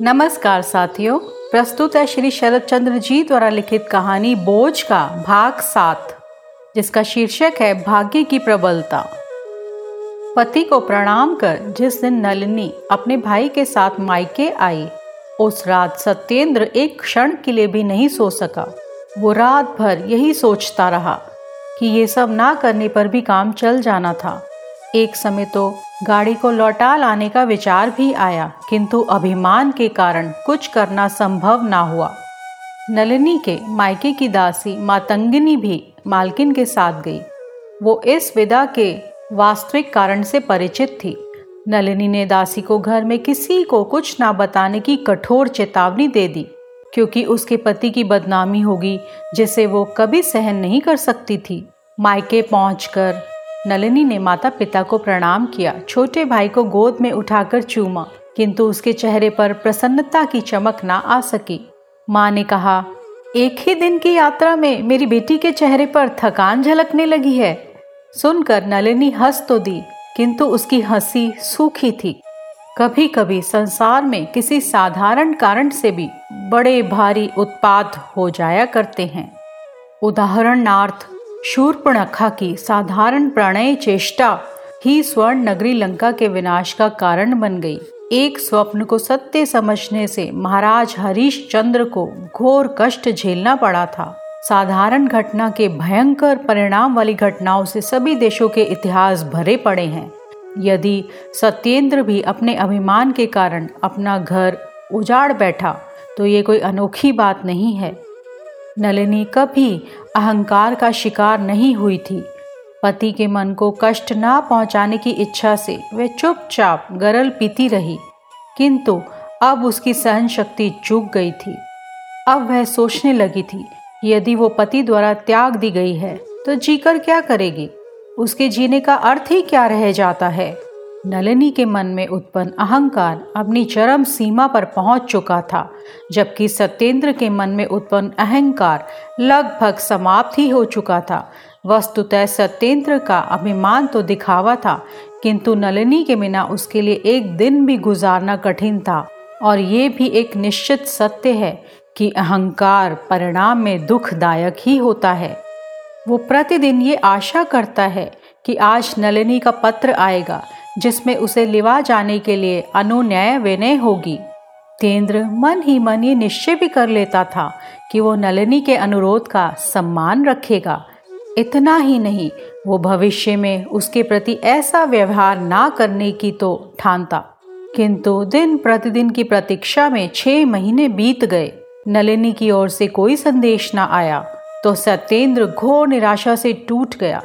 नमस्कार साथियों, प्रस्तुत है श्री शरद चंद्र जी द्वारा लिखित कहानी बोझ का भाग सात, जिसका शीर्षक है भाग्य की प्रबलता। पति को प्रणाम कर जिस दिन नलिनी अपने भाई के साथ मायके आई, उस रात सत्येंद्र एक क्षण के लिए भी नहीं सो सका। वो रात भर यही सोचता रहा कि ये सब ना करने पर भी काम चल जाना था। एक समय तो गाड़ी को लौटा लाने का विचार भी आया, किंतु अभिमान के कारण कुछ करना संभव ना हुआ। नलिनी के मायके की दासी मातंगिनी भी मालकिन के साथ गई। वो इस विदा के वास्तविक कारण से परिचित थी। नलिनी ने दासी को घर में किसी को कुछ ना बताने की कठोर चेतावनी दे दी, क्योंकि उसके पति की बदनामी होगी, जिसे वो कभी सहन नहीं कर सकती थी। मायके पहुंचकर नलिनी ने माता पिता को प्रणाम किया। छोटे भाई को गोद में उठाकर चूमा, किंतु उसके चेहरे पर प्रसन्नता की चमक ना आ सकी। माँ ने कहा, एक ही दिन की यात्रा में मेरी बेटी के चेहरे पर थकान झलकने लगी है। सुनकर नलिनी हंस तो दी, किंतु उसकी हँसी सूखी थी। कभी कभी संसार में किसी साधारण कारण से भी बड़े भारी उत्पाद हो जाया करते हैं। उदाहरणार्थ शूर्पणखा की साधारण प्रणय चेष्टा ही स्वर्ण नगरी लंका के विनाश का कारण बन गई। एक स्वप्न को सत्य समझने से महाराज हरीश चंद्र को घोर कष्ट झेलना पड़ा था। साधारण घटना के भयंकर परिणाम वाली घटनाओं से सभी देशों के इतिहास भरे पड़े हैं। यदि सत्येंद्र भी अपने अभिमान के कारण अपना घर उजाड़ बैठा तो ये कोई अनोखी बात नहीं है। नलिनी कभी अहंकार का शिकार नहीं हुई थी। पति के मन को कष्ट ना पहुँचाने की इच्छा से वह चुपचाप गरल पीती रही, किंतु अब उसकी सहन शक्ति चूक गई थी। अब वह सोचने लगी थी, यदि वो पति द्वारा त्याग दी गई है तो जीकर क्या करेगी? उसके जीने का अर्थ ही क्या रह जाता है? नलिनी के मन में उत्पन्न अहंकार अपनी चरम सीमा पर पहुँच चुका था, जबकि सत्येंद्र के मन में उत्पन्न अहंकार लगभग समाप्त ही हो चुका था। वस्तुतः सत्येंद्र का अभिमान तो दिखावा था, किंतु नलिनी के बिना उसके लिए एक दिन भी गुजारना कठिन था। और ये भी एक निश्चित सत्य है कि अहंकार परिणाम में दुखदायक ही होता है। वो प्रतिदिन ये आशा करता है कि आज नलिनी का पत्र आएगा जिसमें उसे लिवा जाने के लिए अनुन्याय विनय होगी। तेंद्र मन ही मन ये निश्चय भी कर लेता था कि वो नलिनी के अनुरोध का सम्मान रखेगा। इतना ही नहीं, वो भविष्य में उसके प्रति ऐसा व्यवहार ना करने की तो ठानता। किंतु दिन प्रतिदिन की प्रतीक्षा में छह महीने बीत गए। नलिनी की ओर से कोई संदेश न आया तो सत्येंद्र घोर निराशा से टूट गया।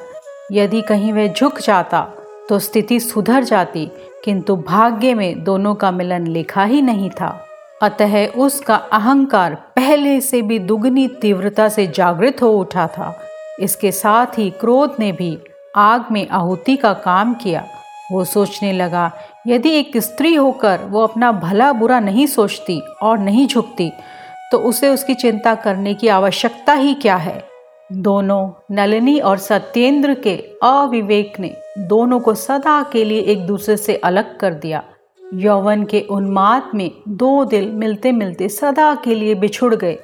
यदि कहीं वह झुक जाता तो स्थिति सुधर जाती, किंतु भाग्य में दोनों का मिलन लिखा ही नहीं था। अतः उसका अहंकार पहले से भी दुगनी तीव्रता से जागृत हो उठा था। इसके साथ ही क्रोध ने भी आग में आहुति का काम किया। वो सोचने लगा, यदि एक स्त्री होकर वो अपना भला बुरा नहीं सोचती और नहीं झुकती तो उसे उसकी चिंता करने की आवश्यकता ही क्या है? दोनों नलिनी और सत्येंद्र के अविवेक ने दोनों को सदा के लिए एक दूसरे से अलग कर दिया। यौवन के उन्माद में दो दिल मिलते मिलते सदा के लिए बिछुड़ गए।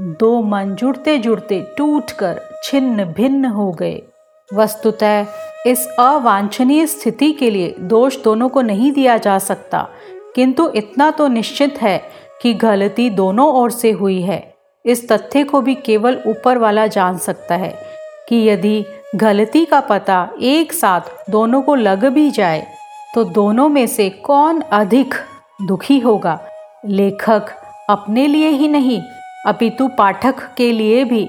दो मन जुड़ते जुड़ते टूट कर छिन्न भिन्न हो गए। वस्तुतः इस अवांछनीय स्थिति के लिए दोष दोनों को नहीं दिया जा सकता, किंतु इतना तो निश्चित है कि गलती दोनों ओर से हुई है। इस तथ्य को भी केवल ऊपर वाला जान सकता है कि यदि गलती का पता एक साथ दोनों को लग भी जाए तो दोनों में से कौन अधिक दुखी होगा? लेखक अपने लिए ही नहीं, अपितु पाठक के लिए भी।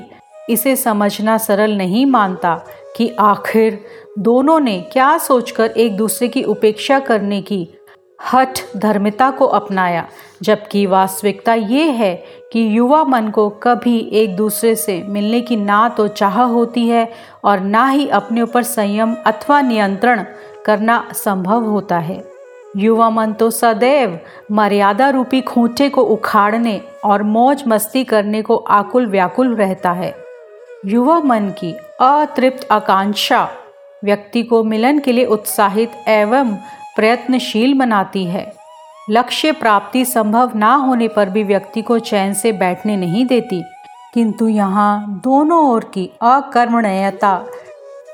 इसे समझना सरल नहीं मानता कि आखिर दोनों ने क्या सोचकर एक दूसरे की उपेक्षा करने की हठ धर्मिता को अपनाया, जबकि वास्तविकता ये है कि युवा मन को कभी एक दूसरे से मिलने की ना तो चाह होती है और ना ही अपने ऊपर संयम अथवा नियंत्रण करना संभव होता है। युवा मन तो सदैव मर्यादा रूपी खूंटे को उखाड़ने और मौज मस्ती करने को आकुल व्याकुल रहता है। युवा मन की अतृप्त आकांक्षा व्यक्ति को मिलन के लिए उत्साहित एवं प्रयत्नशील बनाती है। लक्ष्य प्राप्ति संभव ना होने पर भी व्यक्ति को चैन से बैठने नहीं देती। किंतु यहाँ दोनों ओर की अकर्मण्यता,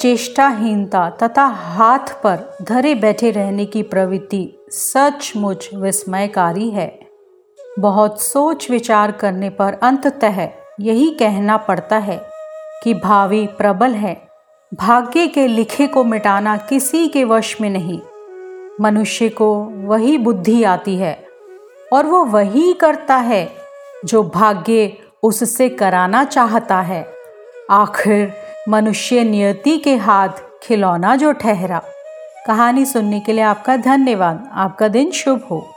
चेष्टाहीनता तथा हाथ पर धरे बैठे रहने की प्रवृत्ति सचमुच विस्मयकारी है। बहुत सोच विचार करने पर अंततः यही कहना पड़ता है कि भावी प्रबल है। भाग्य के लिखे को मिटाना किसी के वश में नहीं। मनुष्य को वही बुद्धि आती है और वो वही करता है जो भाग्य उससे कराना चाहता है। आखिर मनुष्य नियति के हाथ खिलौना जो ठहरा। कहानी सुनने के लिए आपका धन्यवाद। आपका दिन शुभ हो।